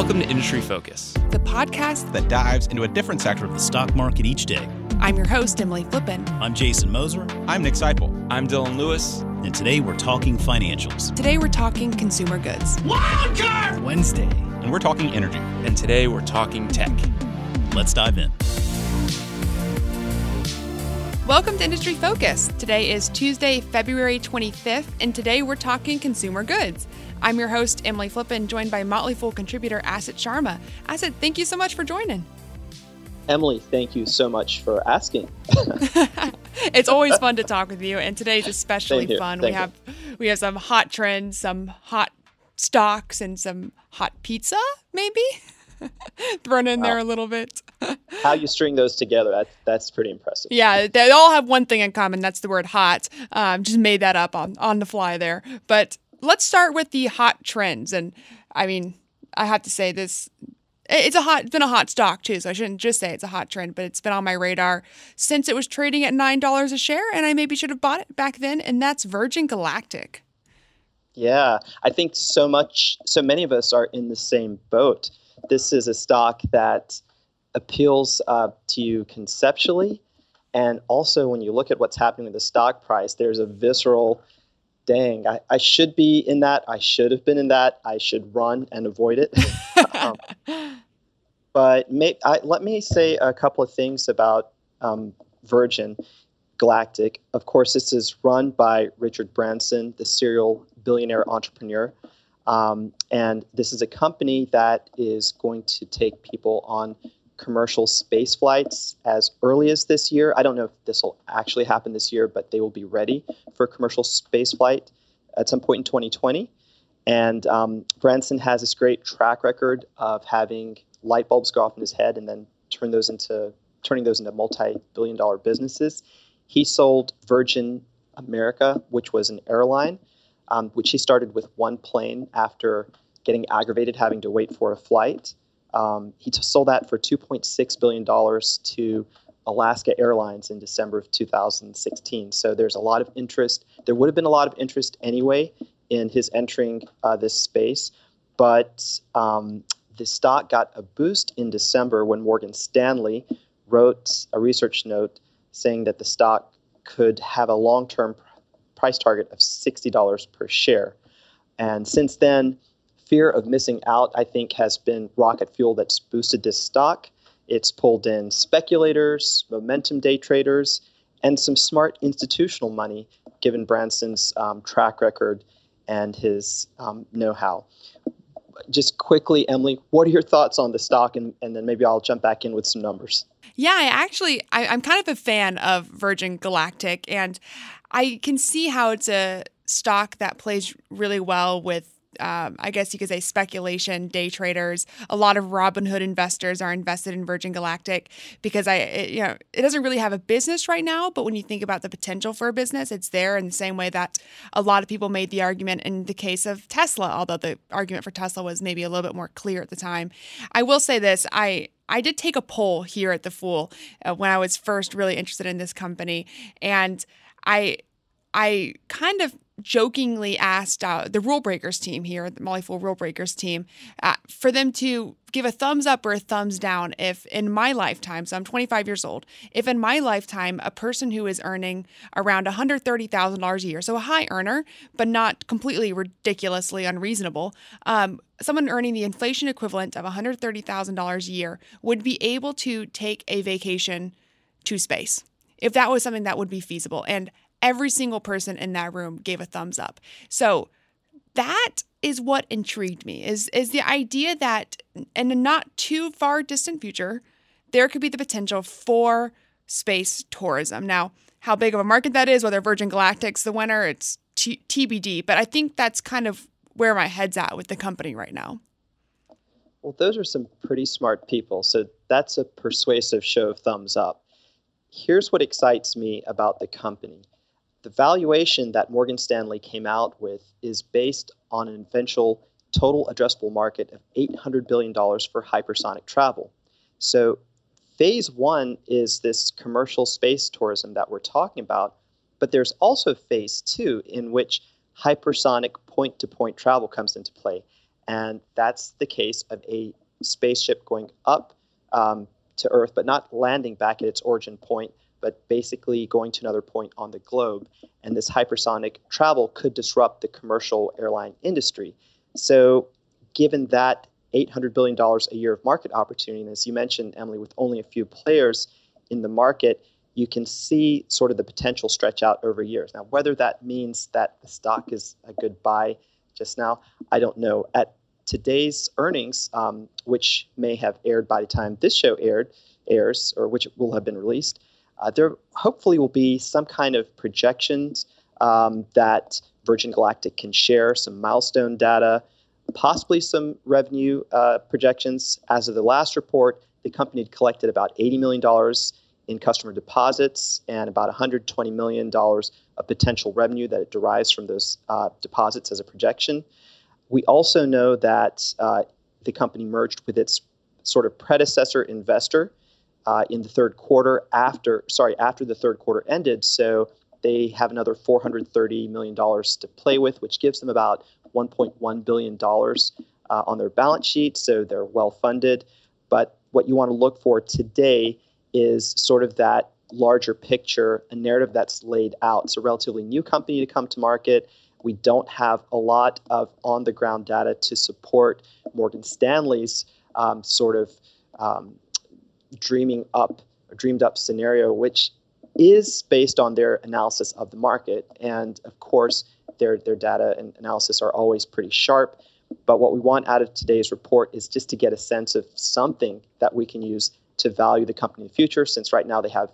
Welcome to Industry Focus, the podcast that dives into a different sector of the stock market each day. I'm your host, Emily Flippen. I'm Jason Moser. I'm Nick Sciple. I'm Dylan Lewis. And today we're talking financials. Today we're talking consumer goods. Wildcard Wednesday. And we're talking energy. And today we're talking tech. Let's dive in. Welcome to Industry Focus. Today is Tuesday, February 25th, and today we're talking consumer goods. I'm your host, Emily Flippen, joined by Motley Fool contributor Asit Sharma. Asit, thank you so much for joining. Emily, thank you so much for asking. it's always fun to talk with you, and today's especially fun. Thank we have we have some hot trends, some hot stocks, and some hot pizza, maybe thrown in wow. there a little bit. How you string those together, that, that's pretty impressive. Yeah, they all have one thing in common. That's the word hot. Um, just made that up on, on the fly there. But let's start with the hot trends. And I mean, I have to say this it's a hot it's been a hot stock too so i shouldn't just say it's a hot trend but it's been on my radar since it was trading at nine dollars a share and i maybe should have bought it back then and that's virgin galactic yeah i think so much so many of us are in the same boat this is a stock that appeals uh, to you conceptually and also when you look at what's happening with the stock price there's a visceral dang, I, I should be in that. I should have been in that. I should run and avoid it. um, but may, I, let me say a couple of things about um, Virgin Galactic. Of course, this is run by Richard Branson, the serial billionaire entrepreneur. Um, and this is a company that is going to take people on commercial space flights as early as this year. I don't know if this will actually happen this year, but they will be ready for commercial space flight at some point in 2020. And um, Branson has this great track record of having light bulbs go off in his head and then turn those into turning those into multi-billion dollar businesses. He sold Virgin America, which was an airline, um, which he started with one plane after getting aggravated having to wait for a flight. Um, he sold that for $2.6 billion to Alaska Airlines in December of 2016. So there's a lot of interest. There would have been a lot of interest anyway in his entering uh, this space, but um, the stock got a boost in December when Morgan Stanley wrote a research note saying that the stock could have a long term price target of $60 per share. And since then, fear of missing out, I think, has been rocket fuel that's boosted this stock. It's pulled in speculators, momentum day traders, and some smart institutional money, given Branson's um, track record and his um, know how. Just quickly, Emily, what are your thoughts on the stock? And, and then maybe I'll jump back in with some numbers. Yeah, I actually, I, I'm kind of a fan of Virgin Galactic, and I can see how it's a stock that plays really well with um, I guess you could say speculation day traders. A lot of Robinhood investors are invested in Virgin Galactic because I, it, you know, it doesn't really have a business right now, but when you think about the potential for a business, it's there in the same way that a lot of people made the argument in the case of Tesla, although the argument for Tesla was maybe a little bit more clear at the time. I will say this, I I did take a poll here at the Fool uh, when I was first really interested in this company, and I I kind of jokingly asked uh, the rule breakers team here, the Motley Fool rule breakers team, uh, for them to give a thumbs up or a thumbs down if in my lifetime, so I'm 25 years old, if in my lifetime a person who is earning around $130,000 a year, so a high earner, but not completely ridiculously unreasonable, um, someone earning the inflation equivalent of $130,000 a year would be able to take a vacation to space if that was something that would be feasible. And every single person in that room gave a thumbs up. So that is what intrigued me is is the idea that in a not too far distant future there could be the potential for space tourism. Now, how big of a market that is, whether Virgin Galactic's the winner, it's t- TBD, but I think that's kind of where my head's at with the company right now. Well, those are some pretty smart people. So that's a persuasive show of thumbs up. Here's what excites me about the company the valuation that Morgan Stanley came out with is based on an eventual total addressable market of $800 billion for hypersonic travel. So, phase one is this commercial space tourism that we're talking about, but there's also phase two in which hypersonic point to point travel comes into play. And that's the case of a spaceship going up um, to Earth, but not landing back at its origin point, but basically going to another point on the globe. And this hypersonic travel could disrupt the commercial airline industry. So, given that $800 billion a year of market opportunity, and as you mentioned, Emily, with only a few players in the market, you can see sort of the potential stretch out over years. Now, whether that means that the stock is a good buy just now, I don't know. At today's earnings, um, which may have aired by the time this show aired, airs, or which will have been released, uh, there hopefully will be some kind of projections um, that Virgin Galactic can share, some milestone data, possibly some revenue uh, projections. As of the last report, the company had collected about $80 million in customer deposits and about $120 million of potential revenue that it derives from those uh, deposits as a projection. We also know that uh, the company merged with its sort of predecessor investor uh, in the third quarter after, sorry, after the third quarter ended. So they have another $430 million to play with, which gives them about $1.1 billion uh, on their balance sheet. So they're well funded. But what you want to look for today is sort of that larger picture, a narrative that's laid out. It's a relatively new company to come to market. We don't have a lot of on the ground data to support Morgan Stanley's um, sort of um, dreaming up, a dreamed up scenario, which is based on their analysis of the market. And of course, their, their data and analysis are always pretty sharp. But what we want out of today's report is just to get a sense of something that we can use to value the company in the future, since right now they have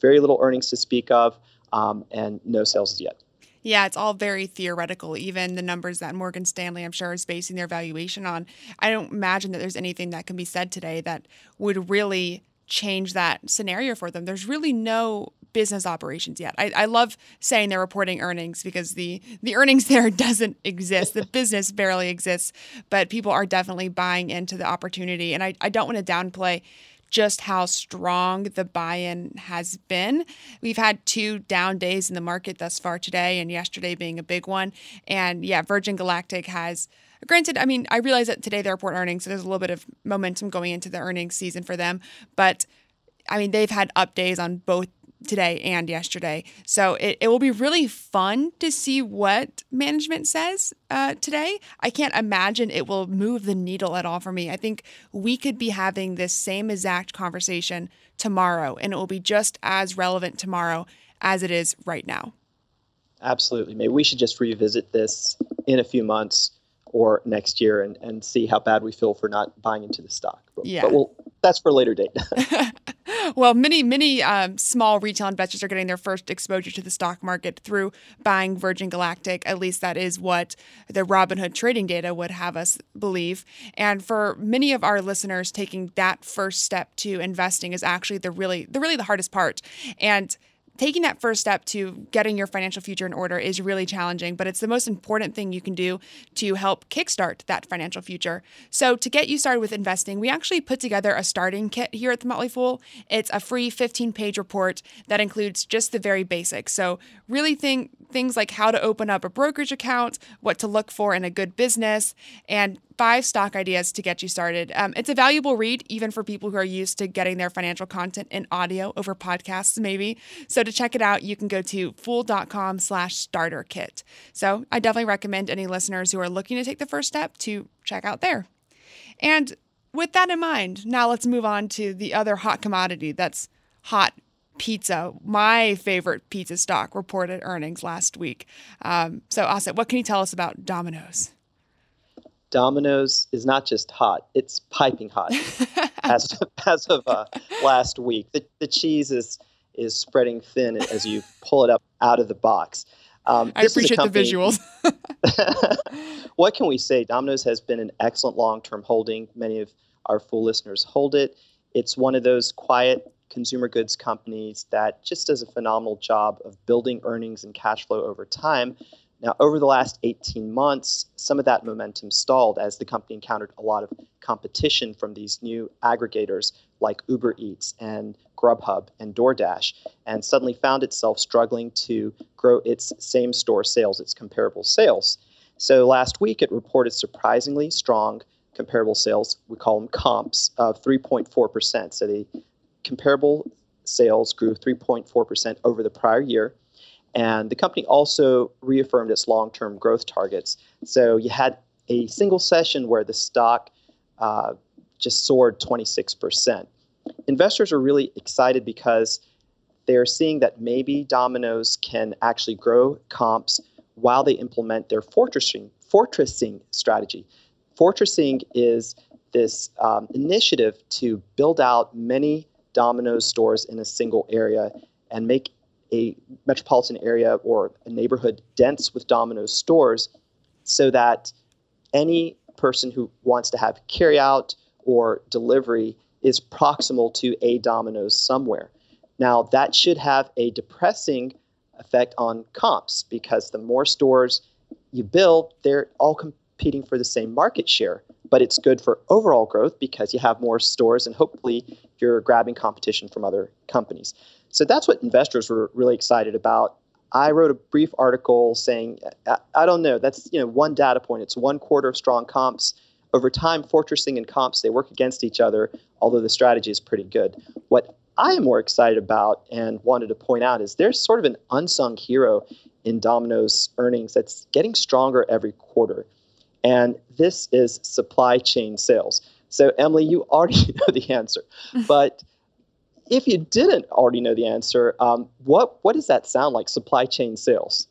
very little earnings to speak of um, and no sales yet. Yeah, it's all very theoretical. Even the numbers that Morgan Stanley, I'm sure, is basing their valuation on. I don't imagine that there's anything that can be said today that would really change that scenario for them. There's really no business operations yet. I, I love saying they're reporting earnings because the the earnings there doesn't exist. The business barely exists, but people are definitely buying into the opportunity. And I, I don't want to downplay just how strong the buy in has been. We've had two down days in the market thus far today, and yesterday being a big one. And yeah, Virgin Galactic has. Granted, I mean, I realize that today they report earnings, so there's a little bit of momentum going into the earnings season for them. But I mean, they've had up days on both today and yesterday. So it, it will be really fun to see what management says uh, today. I can't imagine it will move the needle at all for me. I think we could be having this same exact conversation tomorrow, and it will be just as relevant tomorrow as it is right now. Absolutely. Maybe we should just revisit this in a few months or next year and, and see how bad we feel for not buying into the stock. But, yeah. but we'll, that's for a later date. well, many, many um, small retail investors are getting their first exposure to the stock market through buying Virgin Galactic. At least that is what the Robinhood trading data would have us believe. And for many of our listeners, taking that first step to investing is actually the really, the really the hardest part. And taking that first step to getting your financial future in order is really challenging, but it's the most important thing you can do to help kickstart that financial future. So, to get you started with investing, we actually put together a starting kit here at the Motley Fool. It's a free 15 page report that includes just the very basics. So, really think things like how to open up a brokerage account, what to look for in a good business, and five stock ideas to get you started. Um, it's a valuable read, even for people who are used to getting their financial content in audio over podcasts, maybe. So to check it out, you can go to fool.com slash starter kit. So I definitely recommend any listeners who are looking to take the first step to check out there. And with that in mind, now let's move on to the other hot commodity that's hot pizza, my favorite pizza stock, reported earnings last week. Um, so, Asit, what can you tell us about Domino's? Domino's is not just hot; it's piping hot. as as of uh, last week, the the cheese is is spreading thin as you pull it up out of the box. Um, I appreciate the visuals. what can we say? Domino's has been an excellent long term holding. Many of our Fool listeners hold it. It's one of those quiet consumer goods companies that just does a phenomenal job of building earnings and cash flow over time. Now, over the last 18 months, some of that momentum stalled as the company encountered a lot of competition from these new aggregators like Uber Eats and Grubhub and DoorDash, and suddenly found itself struggling to grow its same store sales, its comparable sales. So last week it reported surprisingly strong comparable sales. We call them comps of 3.4%. So the comparable sales grew 3.4% over the prior year. And the company also reaffirmed its long term growth targets. So you had a single session where the stock uh, just soared 26%. Investors are really excited because they're seeing that maybe Domino's can actually grow comps while they implement their fortressing, fortressing strategy. Fortressing is this um, initiative to build out many Domino's stores in a single area and make a metropolitan area or a neighborhood dense with Domino's stores so that any person who wants to have carryout or delivery is proximal to a Domino's somewhere. Now, that should have a depressing effect on comps because the more stores you build, they're all competing for the same market share. But it's good for overall growth because you have more stores and hopefully you're grabbing competition from other companies. So that's what investors were really excited about. I wrote a brief article saying, I, don't know, that's you know one data point. It's one quarter of strong comps. Over time, fortressing and comps, they work against each other, although the strategy is pretty good. What I am more excited about and wanted to point out is there's sort of an unsung hero in Domino's earnings that's getting stronger every quarter. And this is supply chain sales. So, Emily, you already know the answer. But if you didn't already know the answer, um, what, what does that sound like, supply chain sales?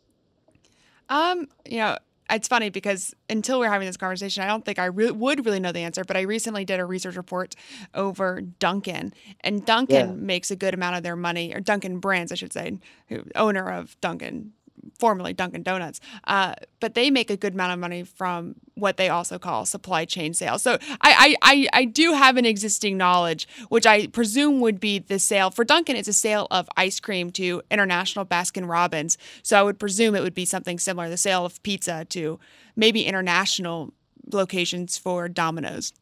Um, you know, it's funny because until we are having this conversation, I don't think I re- would really know the answer. But I recently did a research report over Dunkin', and Dunkin' yeah. makes a good amount of their money, or Dunkin' Brands, I should say, who, owner of Dunkin' formerly Dunkin' Donuts, uh, but they make a good amount of money from what they also call supply chain sales. So I, I, I, do have an existing knowledge, which I presume would be the sale for Dunkin'. It's a sale of ice cream to international Baskin Robbins. So I would presume it would be something similar, the sale of pizza to maybe international locations for Domino's.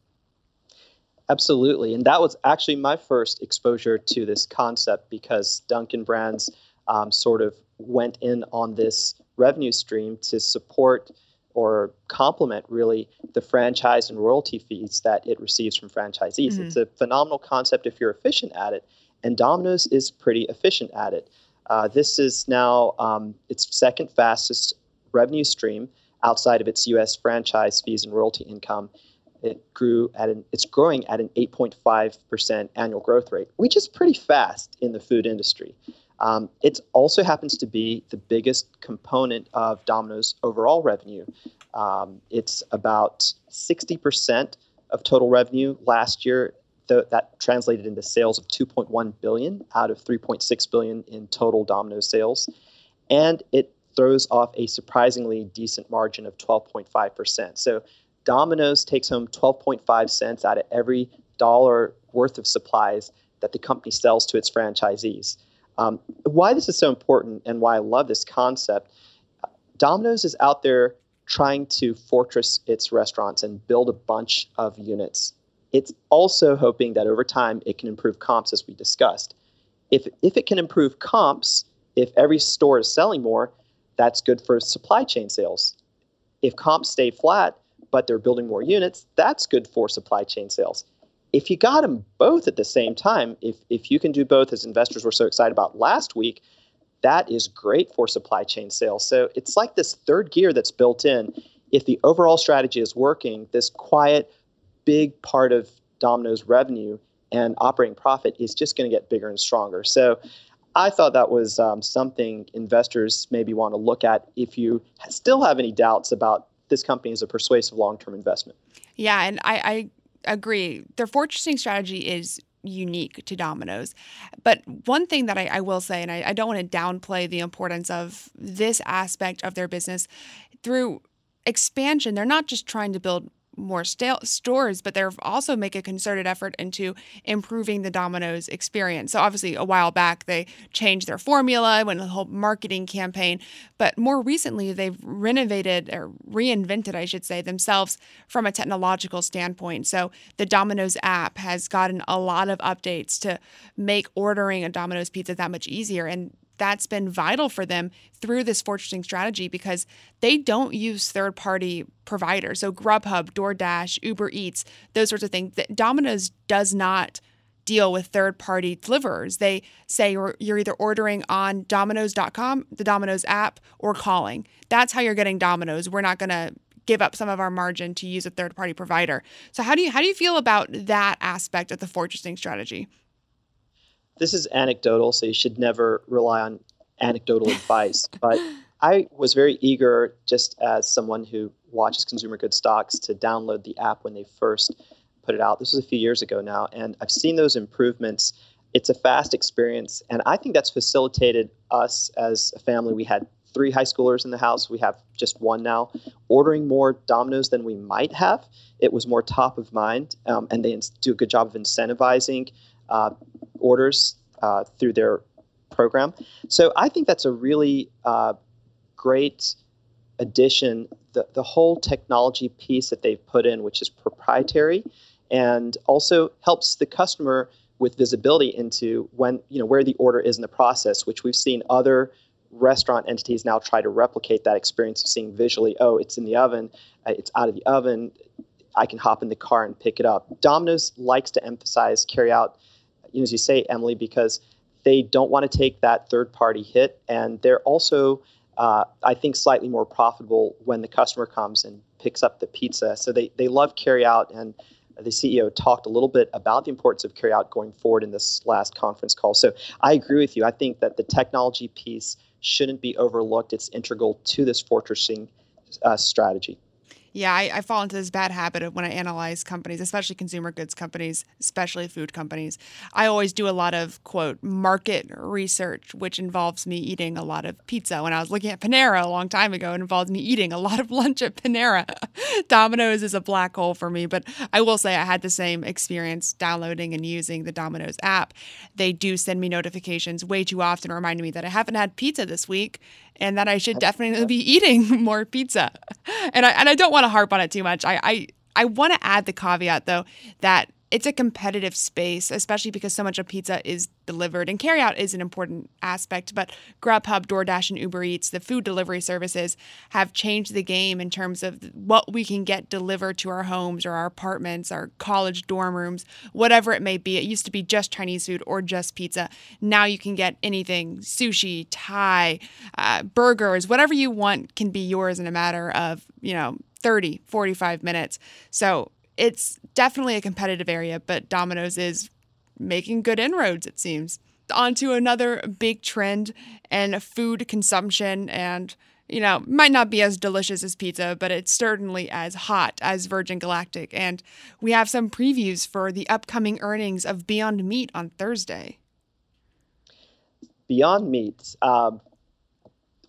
Absolutely. And that was actually my first exposure to this concept because Dunkin' Brands um, sort of went in on this revenue stream to support or complement really the franchise and royalty fees that it receives from franchisees. Mm-hmm. It's a phenomenal concept if you're efficient at it, and Domino's is pretty efficient at it. Uh, this is now um, its second fastest revenue stream outside of its U.S. franchise fees and royalty income. It grew at an it's growing at an 8.5 percent annual growth rate, which is pretty fast in the food industry. Um, it also happens to be the biggest component of Domino's overall revenue. Um, it's about 60% of total revenue last year. Th- that translated into sales of 2.1 billion out of 3.6 billion in total Domino's sales, and it throws off a surprisingly decent margin of 12.5%. So Domino's takes home 12.5 cents out of every dollar worth of supplies that the company sells to its franchisees. Um, why this is so important and why I love this concept Domino's is out there trying to fortress its restaurants and build a bunch of units. It's also hoping that over time it can improve comps, as we discussed. If, if it can improve comps, if every store is selling more, that's good for supply chain sales. If comps stay flat, but they're building more units, that's good for supply chain sales if you got them both at the same time, if, if you can do both, as investors were so excited about last week, that is great for supply chain sales. So it's like this third gear that's built in. If the overall strategy is working, this quiet, big part of Domino's revenue and operating profit is just going to get bigger and stronger. So I thought that was um, something investors maybe want to look at if you still have any doubts about this company as a persuasive long term investment. Yeah, and I, I agree. Their fortressing strategy is unique to Domino's. But one thing that I, I will say, and I, I don't want to downplay the importance of this aspect of their business, through expansion, they're not just trying to build more st- stores, but they're also make a concerted effort into improving the Domino's experience. So obviously, a while back they changed their formula, went a whole marketing campaign, but more recently they've renovated or reinvented, I should say, themselves from a technological standpoint. So the Domino's app has gotten a lot of updates to make ordering a Domino's pizza that much easier, and that's been vital for them through this fortressing strategy because they don't use third party providers. So Grubhub, DoorDash, Uber Eats, those sorts of things. Domino's does not deal with third party deliverers. They say you're, you're either ordering on Domino's.com, the Domino's app, or calling. That's how you're getting Domino's. We're not going to give up some of our margin to use a third party provider. So how do you how do you feel about that aspect of the fortressing strategy? This is anecdotal, so you should never rely on anecdotal advice. But I was very eager, just as someone who watches consumer goods stocks, to download the app when they first put it out. This was a few years ago now, and I've seen those improvements. It's a fast experience, and I think that's facilitated us as a family. We had three high schoolers in the house. We have just one now. Ordering more Domino's than we might have. It was more top of mind, um, and they do a good job of incentivizing orders uh, through their program. So I think that's a really uh, great addition. The, the whole technology piece that they've put in, which is proprietary, and also helps the customer with visibility into when you know where the order is in the process, which we've seen other restaurant entities now try to replicate that experience of seeing visually, oh, it's in the oven, uh, it's out of the oven, I can hop in the car and pick it up. Domino's likes to emphasize carry out, as you say, Emily, because they don't want to take that third party hit. And they're also, uh, I think, slightly more profitable when the customer comes and picks up the pizza. So they, they love carry out. And the CEO talked a little bit about the importance of carry out going forward in this last conference call. So I agree with you. I think that the technology piece shouldn't be overlooked. It's integral to this fortressing uh, strategy. Yeah, I, I, fall into this bad habit of when I analyze companies, especially consumer goods companies, especially food companies. I always do a lot of quote market research, which involves me eating a lot of pizza. When I was looking at Panera a long time ago, it involved me eating a lot of lunch at Panera. Domino's is a black hole for me, but I will say I had the same experience downloading and using the Domino's app. They do send me notifications way too often, reminding me that I haven't had pizza this week and that I should definitely be eating more pizza. And I and I don't want to harp on it too much. I I, I want to add the caveat though that it's a competitive space, especially because so much of pizza is delivered and carryout is an important aspect. But Grubhub, DoorDash, and Uber Eats, the food delivery services, have changed the game in terms of what we can get delivered to our homes or our apartments, our college dorm rooms, whatever it may be. It used to be just Chinese food or just pizza. Now you can get anything sushi, Thai, uh, burgers, whatever you want can be yours in a matter of, you know, 30, 45 minutes. So it's definitely a competitive area, but Domino's is making good inroads, it seems. On to another big trend and food consumption and you know, might not be as delicious as pizza, but it's certainly as hot as Virgin Galactic. And we have some previews for the upcoming earnings of Beyond Meat on Thursday. Beyond Meat, um,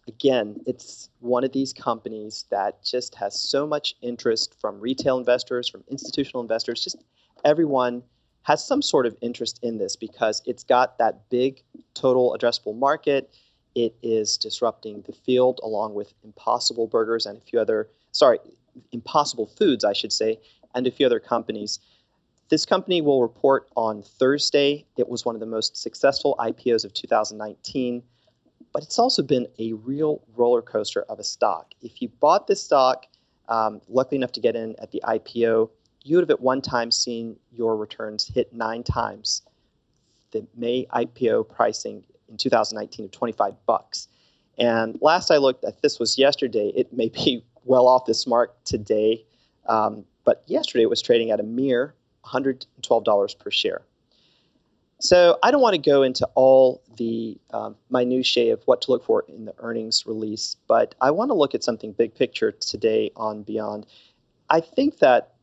again, it's one of these companies that just has so much interest from retail investors, from institutional investors, just everyone has some sort of interest in this because it's got that big total addressable market. It is disrupting the field along with Impossible Burgers and a few other, sorry, Impossible Foods, I should say, and a few other companies. This company will report on Thursday. It was one of the most successful IPOs of 2019 but it's also been a real roller coaster of a stock. If you bought this stock, um, lucky enough to get in at the IPO, you would have at one time seen your returns hit nine times the May IPO pricing in 2019 of 25 bucks. And last I looked at this was yesterday. It may be well off this mark today, um, but yesterday it was trading at a mere $112 per share. So I don't want to go into all the um, minutiae of what to look for in the earnings release, but I want to look at something big picture today on Beyond. I think that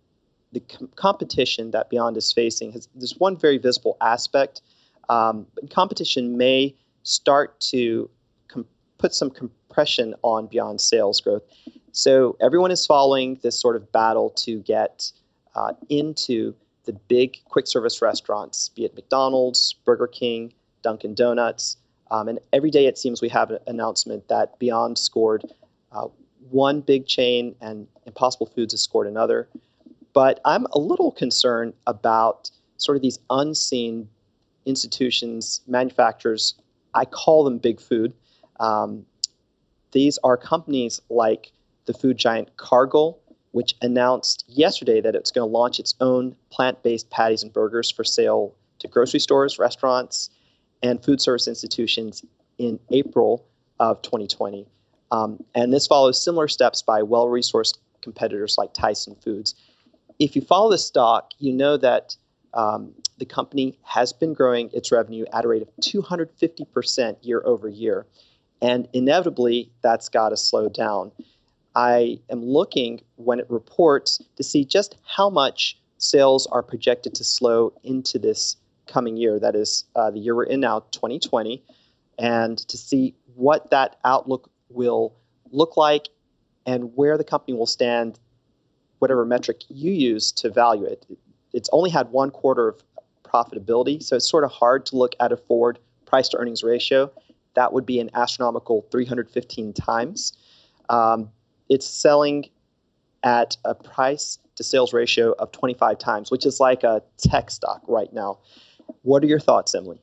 the com- competition that Beyond is facing has there's one very visible aspect. Um, competition may start to com- put some compression on Beyond sales growth. So everyone is following this sort of battle to get uh, into the big quick service restaurants, be it McDonald's, Burger King, Dunkin' Donuts. Um, and every day it seems we have an announcement that Beyond scored uh, one big chain and Impossible Foods has scored another. But I'm a little concerned about sort of these unseen institutions, manufacturers I call them big food. Um, these are companies like the food giant Cargill, which announced yesterday that it's going to launch its own plant based patties and burgers for sale to grocery stores, restaurants, and food service institutions in April of 2020. Um, and this follows similar steps by well resourced competitors like Tyson Foods. If you follow the stock, you know that um, the company has been growing its revenue at a rate of 250% year over year. And inevitably, that's got to slow down. I am looking when it reports to see just how much sales are projected to slow into this coming year. That is uh, the year we're in now, 2020, and to see what that outlook will look like and where the company will stand, whatever metric you use to value it. It's only had one quarter of profitability, so it's sort of hard to look at a forward price to earnings ratio. That would be an astronomical 315 times. Um, it's selling at a price to sales ratio of 25 times, which is like a tech stock right now. What are your thoughts, Emily?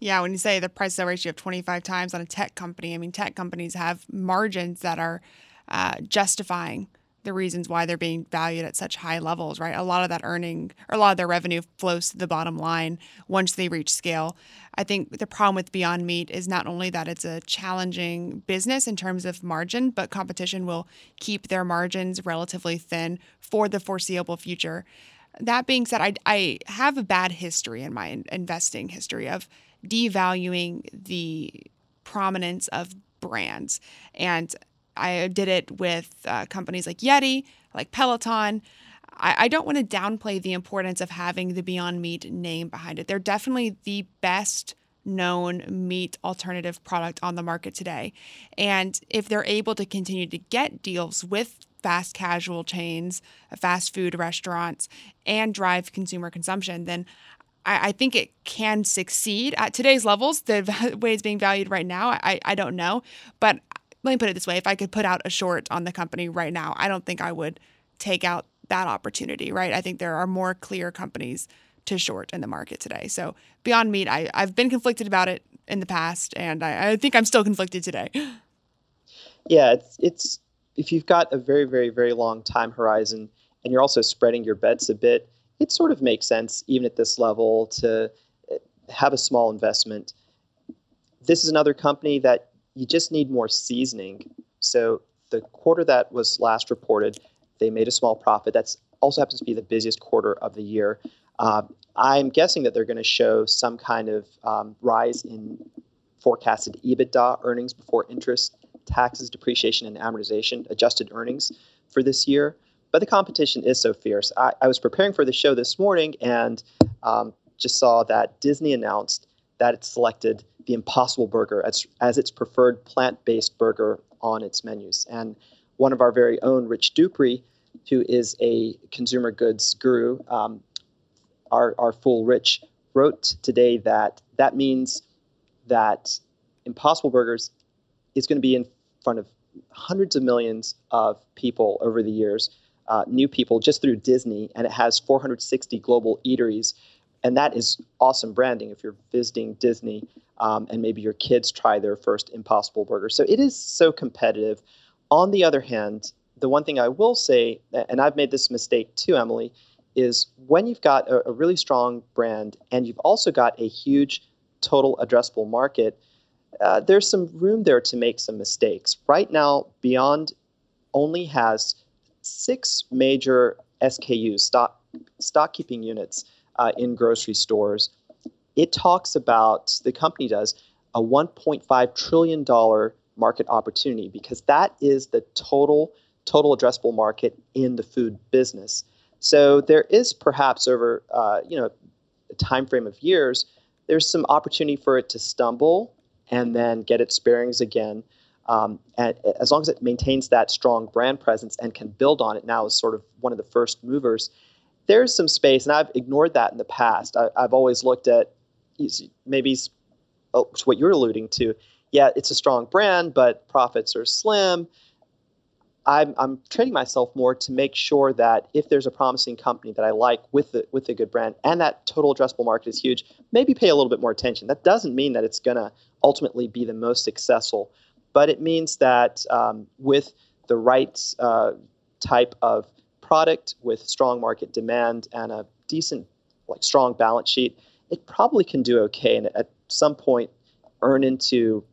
Yeah, when you say the price to ratio of 25 times on a tech company, I mean, tech companies have margins that are uh, justifying the reasons why they're being valued at such high levels, right? A lot of that earning or a lot of their revenue flows to the bottom line once they reach scale. I think the problem with Beyond Meat is not only that it's a challenging business in terms of margin, but competition will keep their margins relatively thin for the foreseeable future. That being said, I, I have a bad history in my investing history of devaluing the prominence of brands. And I did it with uh, companies like Yeti, like Peloton. I, I don't want to downplay the importance of having the Beyond Meat name behind it. They're definitely the best known meat alternative product on the market today. And if they're able to continue to get deals with fast casual chains, fast food restaurants, and drive consumer consumption, then I, I think it can succeed at today's levels. The way it's being valued right now, I, I don't know. But let me put it this way if I could put out a short on the company right now, I don't think I would take out that opportunity, right? I think there are more clear companies to short in the market today. So Beyond Meat, I, I've been conflicted about it in the past, and I, I think I'm still conflicted today. Yeah, it's, it's if you've got a very, very, very long time horizon and you're also spreading your bets a bit, it sort of makes sense, even at this level, to eh, have a small investment. This is another company that you just need more seasoning. So the quarter that was last reported, they made a small profit. That's also happens to be the busiest quarter of the year. Uh, I'm guessing that they're going to show some kind of um, rise in forecasted EBITDA earnings before interest, taxes, depreciation, and amortization, adjusted earnings for this year. But the competition is so fierce. I, I was preparing for the show this morning and um, just saw that Disney announced that it selected the Impossible Burger as, as its preferred plant based burger on its menus. And one of our very own, Rich Duprey, who is a consumer goods guru, um, our, our full Rich, wrote today that that means that Impossible Burgers is going to be in front of hundreds of millions of people over the years, uh, new people just through Disney, and it has 460 global eateries and that is awesome branding if you're visiting Disney um, and maybe your kids try their first Impossible Burger. So it is so competitive. On the other hand, the one thing I will say, and I've made this mistake too, Emily, is when you've got a, a really strong brand and you've also got a huge total addressable market, uh, there's some room there to make some mistakes. Right now, Beyond only has six major SKUs, stock stock keeping units uh, in grocery stores. It talks about, the company does, a $1.5 trillion market opportunity because that is the total total addressable market in the food business. So there is perhaps over uh, you know a time frame of years, there's some opportunity for it to stumble and then get its bearings again. Um, and as long as it maintains that strong brand presence and can build on it now as sort of one of the first movers, there's some space, and I've ignored that in the past. I, have always looked at maybe oh, what you're alluding to. Yeah, it's a strong brand, but profits are slim. I'm, I'm training myself more to make sure that if there's a promising company that I like with the, with a good brand and that total addressable market is huge, maybe pay a little bit more attention. That doesn't mean that it's going to ultimately be the most successful, but it means that um, with the right uh, type of product, with strong market demand and a decent, like strong balance sheet, it probably can do okay and at some point earn into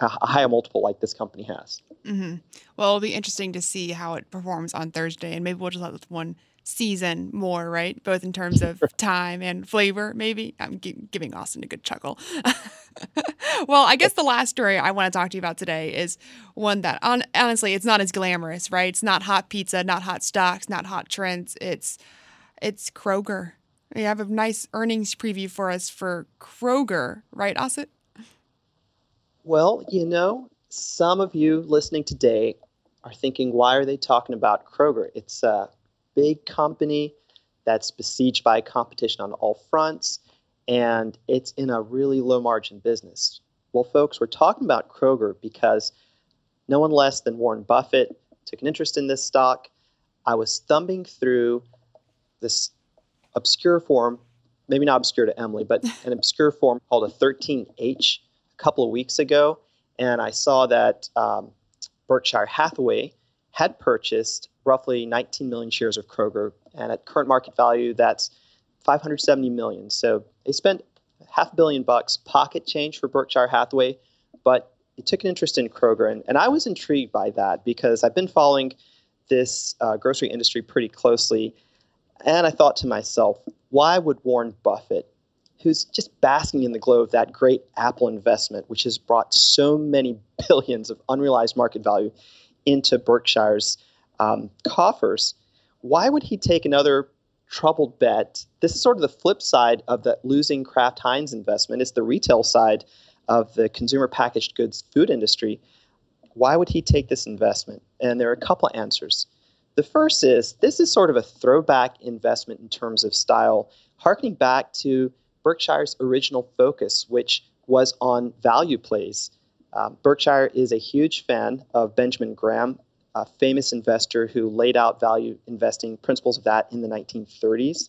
a higher multiple like this company has. Mm-hmm. Well, it'll be interesting to see how it performs on Thursday, and maybe we'll just let this one season more, right? Both in terms of time and flavor, maybe. I'm g- giving Asit a good chuckle. well, I guess the last story I want to talk to you about today is one that, on, honestly, it's not as glamorous, right? It's not hot pizza, not hot stocks, not hot trends. It's it's Kroger. You have a nice earnings preview for us for Kroger, right, Asit? Well, you know, some of you listening today are thinking, why are they talking about Kroger? It's a big company that's besieged by competition on all fronts, and it's in a really low margin business. Well, folks, we're talking about Kroger because no one less than Warren Buffett took an interest in this stock. I was thumbing through this obscure form, maybe not obscure to Emily, but an obscure form called a 13F a couple of weeks ago. And I saw that um, Berkshire Hathaway had purchased roughly 19 million shares of Kroger, and at current market value, that's 570 million. So they spent half a billion bucks pocket change for Berkshire Hathaway, but it took an interest in Kroger, and, and I was intrigued by that because I've been following this uh, grocery industry pretty closely, and I thought to myself, why would Warren Buffett who's just basking in the glow of that great Apple investment, which has brought so many billions of unrealized market value into Berkshire's um, coffers. Why would he take another troubled bet? This is sort of the flip side of that losing Kraft Heinz investment. It's the retail side of the consumer packaged goods food industry. Why would he take this investment? And there are a couple answers. The first is this is sort of a throwback investment in terms of style, harkening back to Berkshire's original focus, which was on value plays. Um, Berkshire is a huge fan of Benjamin Graham, a famous investor who laid out value investing principles of that in the 1930s.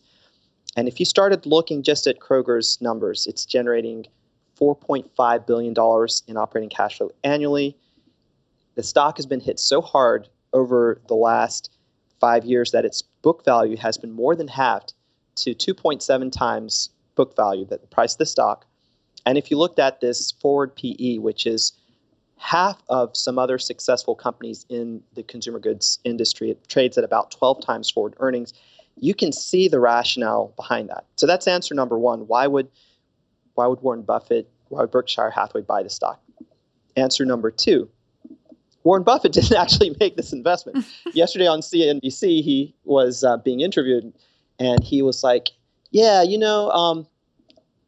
And if you started looking just at Kroger's numbers, it's generating $4.5 billion in operating cash flow annually. The stock has been hit so hard over the last five years that its book value has been more than halved to 2.7 times book value, that the price of the stock. And if you looked at this forward PE, which is half of some other successful companies in the consumer goods industry, it trades at about 12 times forward earnings. You can see the rationale behind that. So that's answer number one. Why would why would Warren Buffett, why would Berkshire Hathaway buy the stock? Answer number two. Warren Buffett didn't actually make this investment. Yesterday on CNBC, he was uh, being interviewed, and he was like, yeah, you know, um,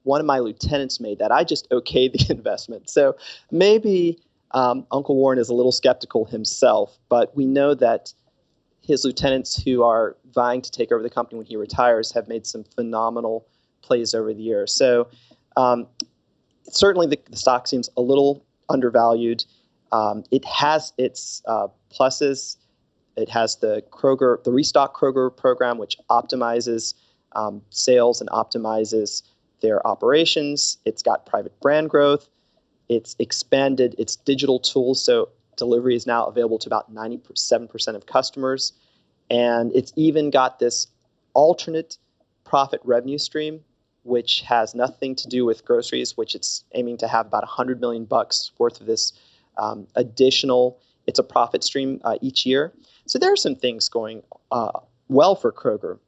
one of my lieutenants made that. I just okayed the investment. So maybe um, Uncle Warren is a little skeptical himself, but we know that his lieutenants who are vying to take over the company when he retires have made some phenomenal plays over the years. So um, certainly the, the, stock seems a little undervalued. Um, it has its uh, pluses. It has the Kroger, the Restock Kroger program, which optimizes um, sales and optimizes their operations. It's got private brand growth. It's expanded its digital tools. So delivery is now available to about 97% of customers. And it's even got this alternate profit revenue stream, which has nothing to do with groceries, which it's aiming to have about 100 million bucks worth of this um, additional. It's a profit stream uh, each year. So there are some things going uh, well for Kroger.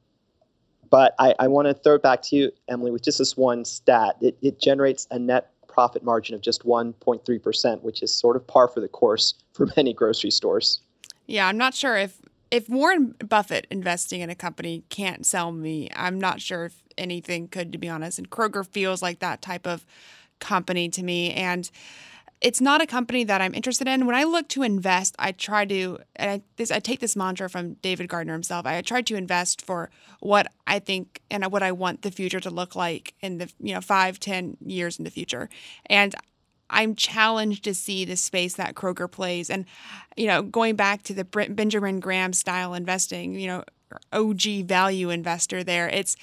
But I, I want to throw it back to you, Emily, with just this one stat. It, it generates a net profit margin of just 1.3%, which is sort of par for the course for many grocery stores. Yeah, I'm not sure if if Warren Buffett investing in a company can't sell me, I'm not sure if anything could, to be honest. And Kroger feels like that type of company to me. And it's not a company that I'm interested in. When I look to invest, I try to and I, this I take this mantra from David Gardner himself. I try to invest for what I think and what I want the future to look like in the you know five, ten years in the future. And I'm challenged to see the space that Kroger plays. And, you know, going back to the Benjamin Graham style investing, you know, OG value investor there, it's,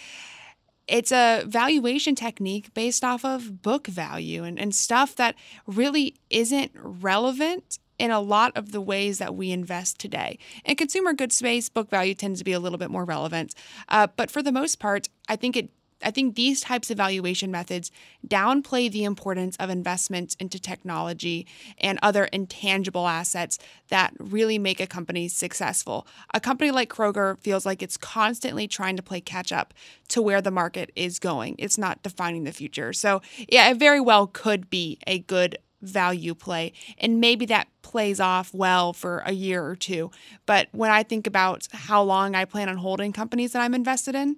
it's a valuation technique based off of book value and, and stuff that really isn't relevant in a lot of the ways that we invest today. In consumer goods space, book value tends to be a little bit more relevant. Uh, but for the most part, I think it I think these types of valuation methods downplay the importance of investments into technology and other intangible assets that really make a company successful. A company like Kroger feels like it's constantly trying to play catch up to where the market is going. It's not defining the future. So, yeah, it very well could be a good value play. And maybe that plays off well for a year or two. But when I think about how long I plan on holding companies that I'm invested in,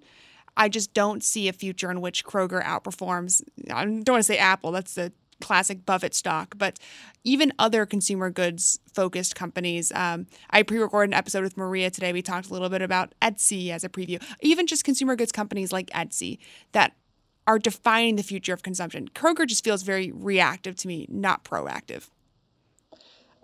I just don't see a future in which Kroger outperforms. I don't want to say Apple, that's the classic Buffett stock, but even other consumer goods focused companies. Um, I pre recorded an episode with Maria today. We talked a little bit about Etsy as a preview, even just consumer goods companies like Etsy that are defining the future of consumption. Kroger just feels very reactive to me, not proactive.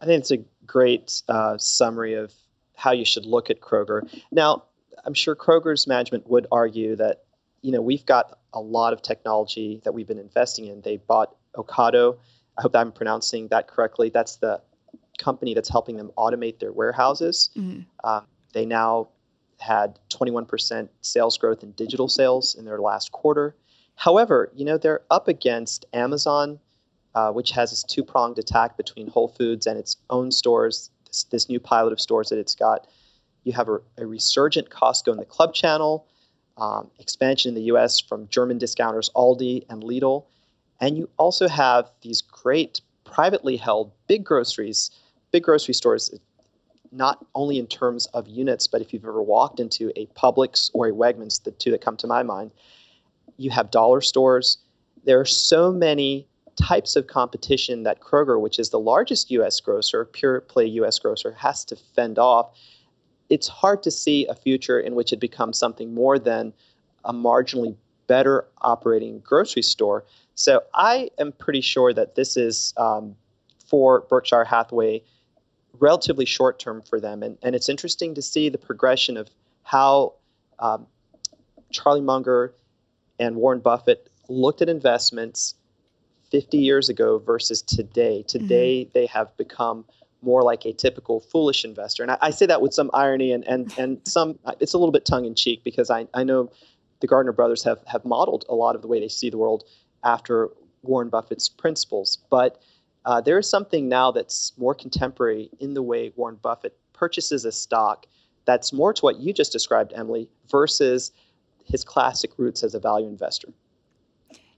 I think it's a great uh, summary of how you should look at Kroger. Now, I'm sure Kroger's management would argue that, you know, we've got a lot of technology that we've been investing in. They bought Ocado. I hope I'm pronouncing that correctly. That's the company that's helping them automate their warehouses. Mm-hmm. Um, they now had 21% sales growth in digital sales in their last quarter. However, you know, they're up against Amazon, uh, which has this two pronged attack between Whole Foods and its own stores, this, this new pilot of stores that it's got. You have a, a resurgent Costco in the club channel, um, expansion in the US from German discounters Aldi and Lidl. And you also have these great privately held big groceries, big grocery stores, not only in terms of units, but if you've ever walked into a Publix or a Wegmans, the two that come to my mind, you have dollar stores. There are so many types of competition that Kroger, which is the largest US grocer, pure play US grocer, has to fend off. It's hard to see a future in which it becomes something more than a marginally better operating grocery store. So I am pretty sure that this is um, for Berkshire Hathaway relatively short term for them. And, and it's interesting to see the progression of how um, Charlie Munger and Warren Buffett looked at investments 50 years ago versus today. Today, mm-hmm. they have become more like a typical foolish investor. And I, I, say that with some irony and, and, and some, it's a little bit tongue in cheek because I, I know the Gardner brothers have, have modeled a lot of the way they see the world after Warren Buffett's principles. But uh, there is something now that's more contemporary in the way Warren Buffett purchases a stock that's more to what you just described, Emily, versus his classic roots as a value investor.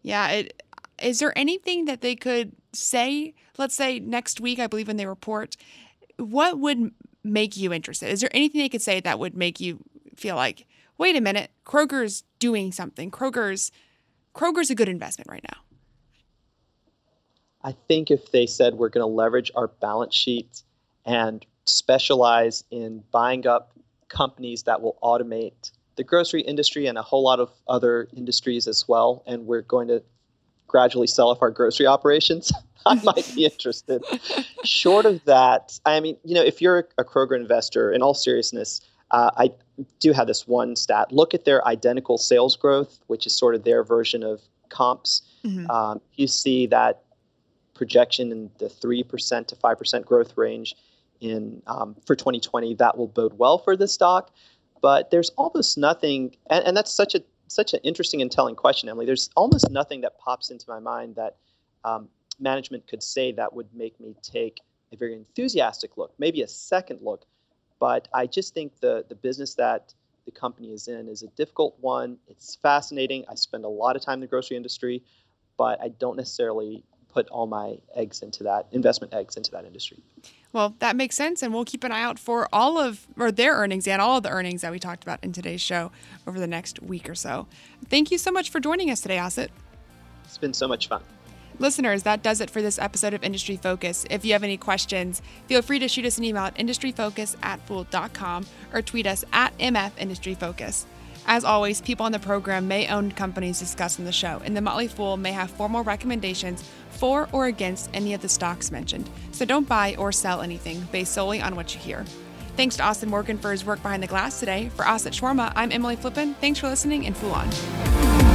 Yeah, it, is there anything that they could say? Let's say next week, I believe when they report, what would make you interested? Is there anything they could say that would make you feel like, wait a minute, Kroger's doing something. Kroger's Kroger's a good investment right now. I think if they said we're going to leverage our balance sheet and specialize in buying up companies that will automate the grocery industry and a whole lot of other industries as well. And we're going to gradually sell off our grocery operations. I might be interested. Short of that, I mean, you know, if you're a Kroger investor, in all seriousness, uh, I do have this one stat. Look at their identical sales growth, which is sort of their version of comps. Mm-hmm. Um, you see that projection in the 3% to 5% growth range in um, for 2020. That will bode well for the stock but there's almost nothing, and, and that's such a such an interesting and telling question, Emily. There's almost nothing that pops into my mind that um, management could say that would make me take a very enthusiastic look, maybe a second look. But I just think the the business that the company is in is a difficult one. It's fascinating. I spend a lot of time in the grocery industry, but I don't necessarily put all my eggs into that investment eggs into that industry. Well, that makes sense, and we'll keep an eye out for all of or their earnings and all of the earnings that we talked about in today's show over the next week or so. Thank you so much for joining us today, Asit. It's been so much fun. Listeners, that does it for this episode of Industry Focus. If you have any questions, feel free to shoot us an email at industryfocus at fool.com or tweet us at MF Industry Focus. As always, people on the program may own companies discussed in the show, and the Motley Fool may have formal recommendations for or against any of the stocks mentioned. So don't buy or sell anything based solely on what you hear. Thanks to Austin Morgan for his work behind the glass today. For Asit Sharma, I'm Emily Flippen. Thanks for listening and Fool On.